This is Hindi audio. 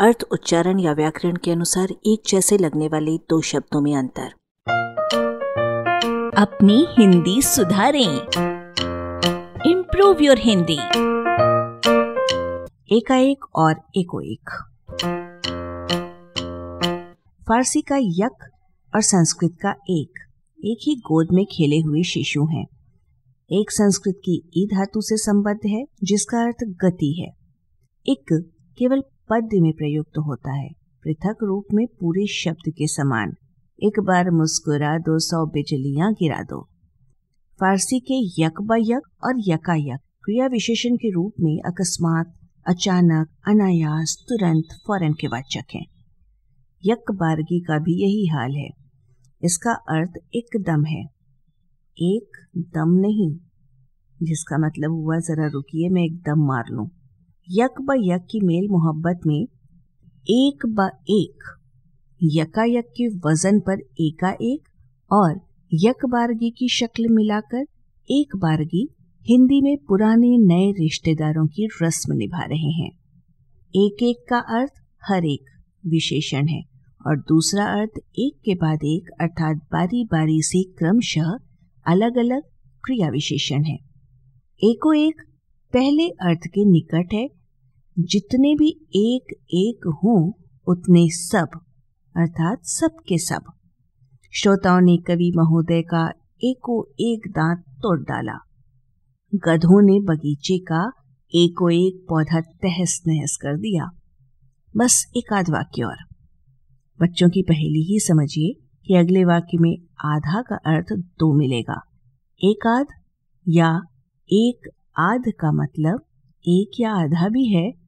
अर्थ, उच्चारण या व्याकरण के अनुसार एक जैसे लगने वाले दो शब्दों में अंतर। अपनी हिंदी सुधारें। Improve your Hindi. एकाएक और एको एक फारसी का यक और संस्कृत का एक। एक ही गोद में खेले हुए शिशु हैं। एक संस्कृत की ई धातु से संबद्ध है, जिसका अर्थ गति है। एक केवल पद्य में प्रयुक्त होता है। पृथक रूप में पूरे शब्द के समान। एक बार मुस्कुरा दो, सौ बिजलियाँ गिरा दो। फारसी के यक यक और यकायक क्रिया विशेषण के रूप में अकस्मात, अचानक, अनायास, तुरंत, फ़ौरन के वाचक हैं। यक बारगी का भी यही हाल है। इसका अर्थ एकदम है। एक दम नहीं। जिसका मतलब हुआ, जरा रुकिए, मैं एकदम मार लूँ। यक ब यक की मेल मोहब्बत में एक ब एक, यकायक के वज़न पर एकाएक और यक बारगी की शक्ल मिलाकर एक बारगी हिंदी में पुराने नए रिश्तेदारों की रस्म निभा रहे हैं। एक एक का अर्थ हर एक विशेषण है और दूसरा अर्थ एक के बाद एक अर्थात बारी बारी से क्रमशः अलग अलग क्रिया विशेषण है। एको एक पहले अर्थ के निकट है जितने भी एक एक हों, उतने सब, अर्थात सबके सब। श्रोताओं ने कवि महोदय का एको एक दांत तोड़ डाला। गधों ने बगीचे का एको एक पौधा तहस नहस कर दिया। बस एक आध वाक्य और। बच्चों की पहली ही समझिए कि अगले वाक्य में आधा का अर्थ दो मिलेगा। एक आध या एक आध का मतलब एक या आधा भी है